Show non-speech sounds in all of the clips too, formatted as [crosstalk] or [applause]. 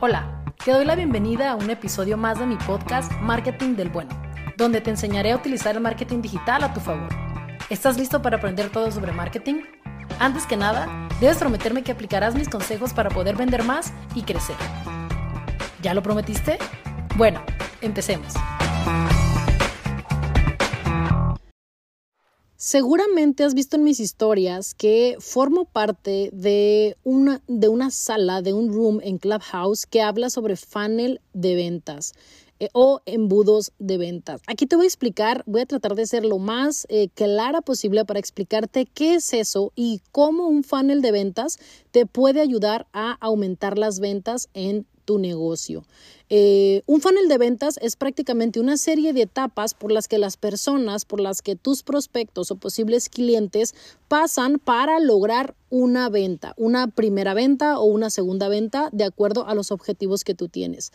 Hola, te doy la bienvenida a un episodio más de mi podcast Marketing del Bueno, donde te enseñaré a utilizar el marketing digital a tu favor. ¿Estás listo para aprender todo sobre marketing? Antes que nada, debes prometerme que aplicarás mis consejos para poder vender más y crecer. ¿Ya lo prometiste? Bueno, empecemos. Seguramente has visto en mis historias que formo parte de una, de una sala, de un room en Clubhouse que habla sobre funnel de ventas eh, o embudos de ventas. Aquí te voy a explicar, voy a tratar de ser lo más eh, clara posible para explicarte qué es eso y cómo un funnel de ventas te puede ayudar a aumentar las ventas en tu negocio. Eh, un funnel de ventas es prácticamente una serie de etapas por las que las personas, por las que tus prospectos o posibles clientes pasan para lograr una venta, una primera venta o una segunda venta de acuerdo a los objetivos que tú tienes.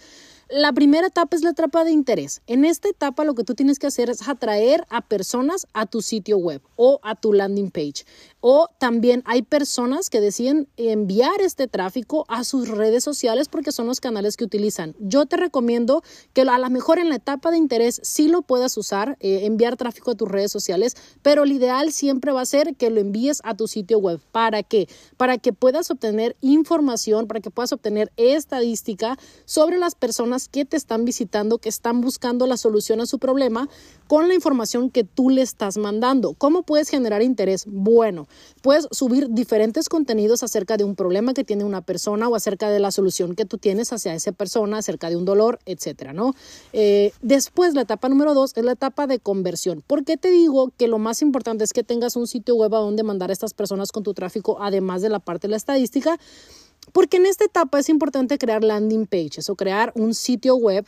La primera etapa es la etapa de interés. En esta etapa lo que tú tienes que hacer es atraer a personas a tu sitio web o a tu landing page. O también hay personas que deciden enviar este tráfico a sus redes sociales porque son los canales que utilizan. Yo te recomiendo que a lo mejor en la etapa de interés sí lo puedas usar, eh, enviar tráfico a tus redes sociales, pero lo ideal siempre va a ser que lo envíes a tu sitio web. ¿Para qué? Para que puedas obtener información, para que puedas obtener estadística sobre las personas que te están visitando, que están buscando la solución a su problema con la información que tú le estás mandando. ¿Cómo puedes generar interés? Bueno, puedes subir diferentes contenidos acerca de un problema que tiene una persona o acerca de la solución que tú tienes hacia esa persona, acerca de un dolor, etcétera, ¿no? Eh, después, la etapa número dos es la etapa de conversión. ¿Por qué te digo que lo más importante es que tengas un sitio web a donde mandar a estas personas con tu tráfico, además de la parte de la estadística? Porque en esta etapa es importante crear landing pages o crear un sitio web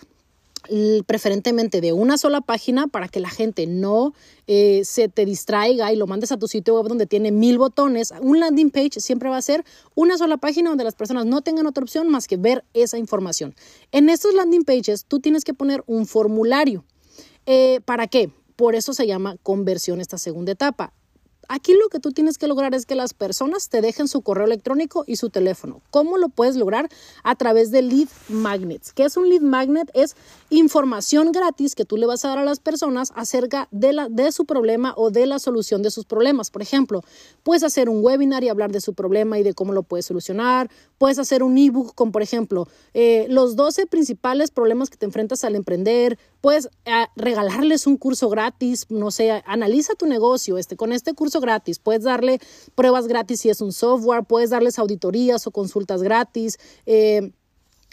preferentemente de una sola página para que la gente no eh, se te distraiga y lo mandes a tu sitio web donde tiene mil botones. Un landing page siempre va a ser una sola página donde las personas no tengan otra opción más que ver esa información. En estos landing pages tú tienes que poner un formulario. Eh, ¿Para qué? Por eso se llama conversión esta segunda etapa. Aquí lo que tú tienes que lograr es que las personas te dejen su correo electrónico y su teléfono. ¿Cómo lo puedes lograr? A través de lead magnets. ¿Qué es un lead magnet? Es información gratis que tú le vas a dar a las personas acerca de, la, de su problema o de la solución de sus problemas. Por ejemplo, puedes hacer un webinar y hablar de su problema y de cómo lo puedes solucionar. Puedes hacer un ebook con, por ejemplo, eh, los 12 principales problemas que te enfrentas al emprender. Puedes eh, regalarles un curso gratis, no sé, analiza tu negocio. Este, con este curso gratis. Puedes darle pruebas gratis si es un software, puedes darles auditorías o consultas gratis. Eh,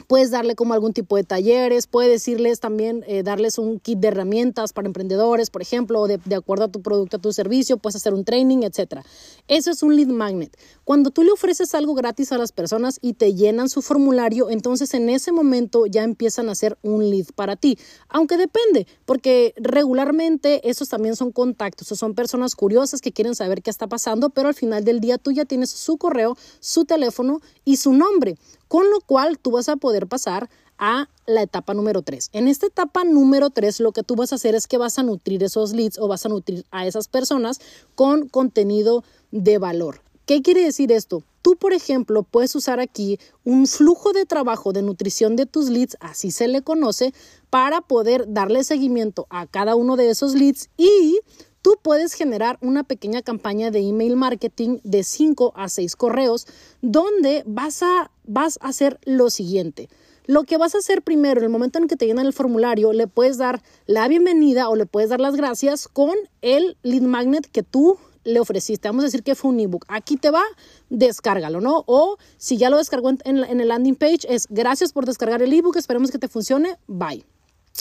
Puedes darle como algún tipo de talleres, puedes decirles también, eh, darles un kit de herramientas para emprendedores, por ejemplo, de, de, acuerdo a tu producto, a tu servicio, puedes hacer un training, etc. Eso es un lead magnet. Cuando tú le ofreces algo gratis a las personas y te llenan su formulario, entonces en ese momento ya empiezan a ser un lead para ti. Aunque depende, porque regularmente esos también son contactos, o son personas curiosas que quieren saber qué está pasando, pero al final del día tú ya tienes su correo, su teléfono y su nombre con lo cual tú vas a poder pasar a la etapa número 3. En esta etapa número 3 lo que tú vas a hacer es que vas a nutrir esos leads o vas a nutrir a esas personas con contenido de valor. ¿Qué quiere decir esto? Tú, por ejemplo, puedes usar aquí un flujo de trabajo de nutrición de tus leads, así se le conoce, para poder darle seguimiento a cada uno de esos leads y tú puedes generar una pequeña campaña de email marketing de 5 a 6 correos donde vas a, vas a hacer lo siguiente. Lo que vas a hacer primero, en el momento en que te llenan el formulario, le puedes dar la bienvenida o le puedes dar las gracias con el lead magnet que tú le ofreciste. Vamos a decir que fue un ebook. Aquí te va, descárgalo, ¿no? O si ya lo descargó en, en el landing page, es gracias por descargar el ebook, esperemos que te funcione, bye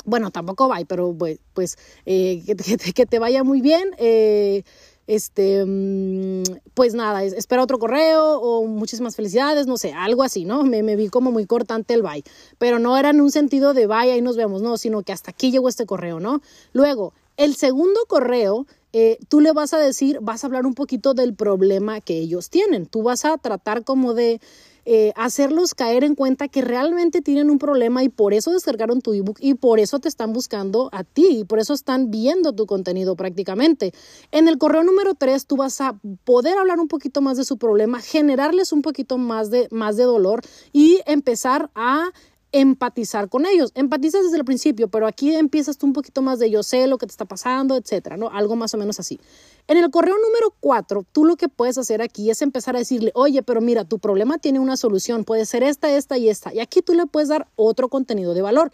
bueno, tampoco va, pero pues, pues [laughs] que, te vaya muy bien. Eh, este, mm, pues nada, espera otro correo o muchísimas felicidades, no sé, algo así, ¿no? Me, me vi como muy cortante el bye, pero no era en un sentido de bye, ahí nos vemos, no, sino que hasta aquí llegó este correo, ¿no? Luego, el segundo correo, eh, tú le vas a decir, vas a hablar un poquito del problema que ellos tienen, tú vas a tratar como de eh, hacerlos caer en cuenta que realmente tienen un problema y por eso descargaron tu ebook y por eso te están buscando a ti y por eso están viendo tu contenido prácticamente. En el correo número 3 tú vas a poder hablar un poquito más de su problema, generarles un poquito más de, más de dolor y empezar a empatizar con ellos. Empatizas desde el principio, pero aquí empiezas tú un poquito más de yo sé lo que te está pasando, etcétera, ¿no? Algo más o menos así. En el correo número 4, tú lo que puedes hacer aquí es empezar a decirle, oye, pero mira, tu problema tiene una solución, puede ser esta, esta y esta. Y aquí tú le puedes dar otro contenido de valor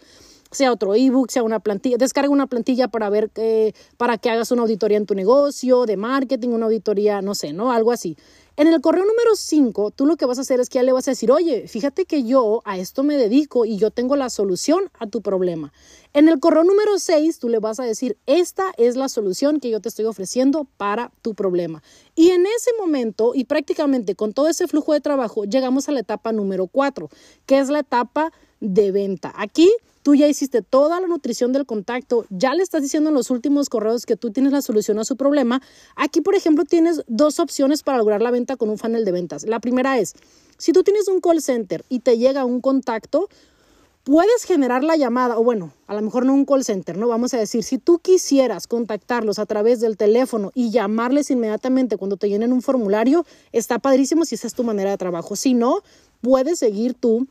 sea otro ebook, sea una plantilla, descarga una plantilla para ver que, para que hagas una auditoría en tu negocio, de marketing, una auditoría, no sé, ¿no? Algo así. En el correo número 5, tú lo que vas a hacer es que ya le vas a decir, oye, fíjate que yo a esto me dedico y yo tengo la solución a tu problema. En el correo número 6, tú le vas a decir, esta es la solución que yo te estoy ofreciendo para tu problema. Y en ese momento, y prácticamente con todo ese flujo de trabajo, llegamos a la etapa número 4, que es la etapa de venta. Aquí tú ya hiciste toda la nutrición del contacto, ya le estás diciendo en los últimos correos que tú tienes la solución a su problema. Aquí, por ejemplo, tienes dos opciones para lograr la venta con un funnel de ventas. La primera es, si tú tienes un call center y te llega un contacto, puedes generar la llamada, o bueno, a lo mejor no un call center, ¿no? Vamos a decir, si tú quisieras contactarlos a través del teléfono y llamarles inmediatamente cuando te llenen un formulario, está padrísimo si esa es tu manera de trabajo. Si no, puedes seguir tú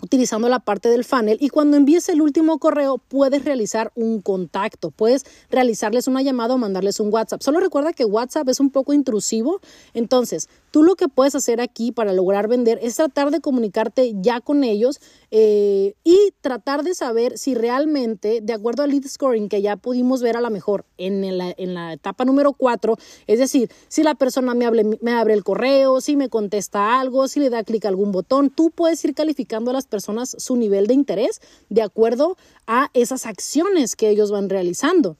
utilizando la parte del funnel y cuando envíes el último correo puedes realizar un contacto, puedes realizarles una llamada o mandarles un WhatsApp. Solo recuerda que WhatsApp es un poco intrusivo, entonces tú lo que puedes hacer aquí para lograr vender es tratar de comunicarte ya con ellos eh, y tratar de saber si realmente, de acuerdo al lead scoring que ya pudimos ver a lo mejor en la, en la etapa número 4, es decir, si la persona me, me abre el correo, si me contesta algo, si le da clic a algún botón, tú puedes ir calificando a las personas su nivel de interés de acuerdo a esas acciones que ellos van realizando.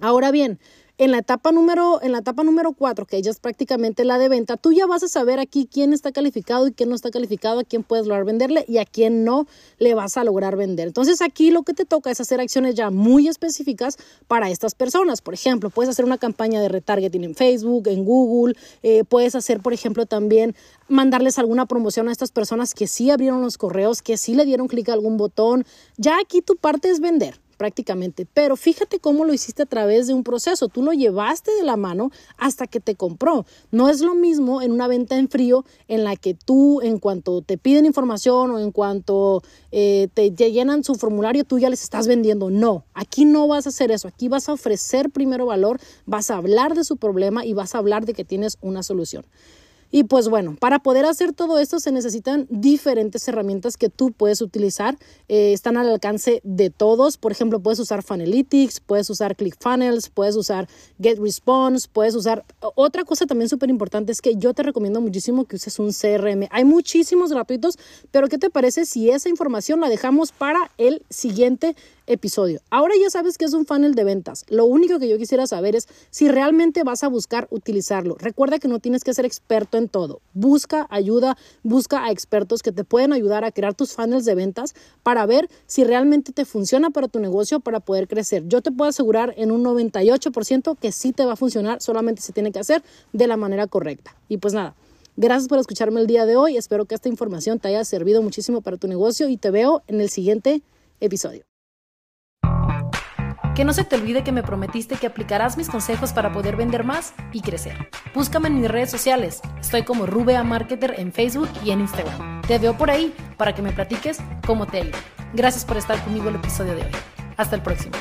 Ahora bien, en la etapa número, en la etapa número 4, que ella es prácticamente la de venta, tú ya vas a saber aquí quién está calificado y quién no está calificado, a quién puedes lograr venderle y a quién no le vas a lograr vender. Entonces aquí lo que te toca es hacer acciones ya muy específicas para estas personas. Por ejemplo, puedes hacer una campaña de retargeting en Facebook, en Google, eh, puedes hacer, por ejemplo, también mandarles alguna promoción a estas personas que sí abrieron los correos, que sí le dieron clic a algún botón. Ya aquí tu parte es vender prácticamente. Pero fíjate cómo lo hiciste a través de un proceso. Tú lo llevaste de la mano hasta que te compró. No es lo mismo en una venta en frío en la que tú, en cuanto te piden información o en cuanto eh, te, te llenan su formulario, tú ya les estás vendiendo. No, aquí no vas a hacer eso. Aquí vas a ofrecer primero valor, vas a hablar de su problema y vas a hablar de que tienes una solución. Y pues bueno, para poder hacer todo esto se necesitan diferentes herramientas que tú puedes utilizar. Eh, están al alcance de todos. Por ejemplo, puedes usar Funnelytics, puedes usar ClickFunnels, puedes usar GetResponse, puedes usar... Otra cosa también súper importante es que yo te recomiendo muchísimo que uses un CRM. Hay muchísimos gratuitos, pero ¿qué te parece si esa información la dejamos para el siguiente episodio. Ahora ya sabes que es un funnel de ventas. Lo único que yo quisiera saber es si realmente vas a buscar utilizarlo. Recuerda que no tienes que ser experto en todo. Busca ayuda, busca a expertos que te pueden ayudar a crear tus funnels de ventas para ver si realmente te funciona para tu negocio para poder crecer. Yo te puedo asegurar en un 98% que sí te va a funcionar, solamente se tiene que hacer de la manera correcta. Y pues nada. Gracias por escucharme el día de hoy. Espero que esta información te haya servido muchísimo para tu negocio y te veo en el siguiente episodio. Que no se te olvide que me prometiste que aplicarás mis consejos para poder vender más y crecer. Búscame en mis redes sociales. Estoy como Rubea Marketer en Facebook y en Instagram. Te veo por ahí para que me platiques cómo te ha. Gracias por estar conmigo el episodio de hoy. Hasta el próximo.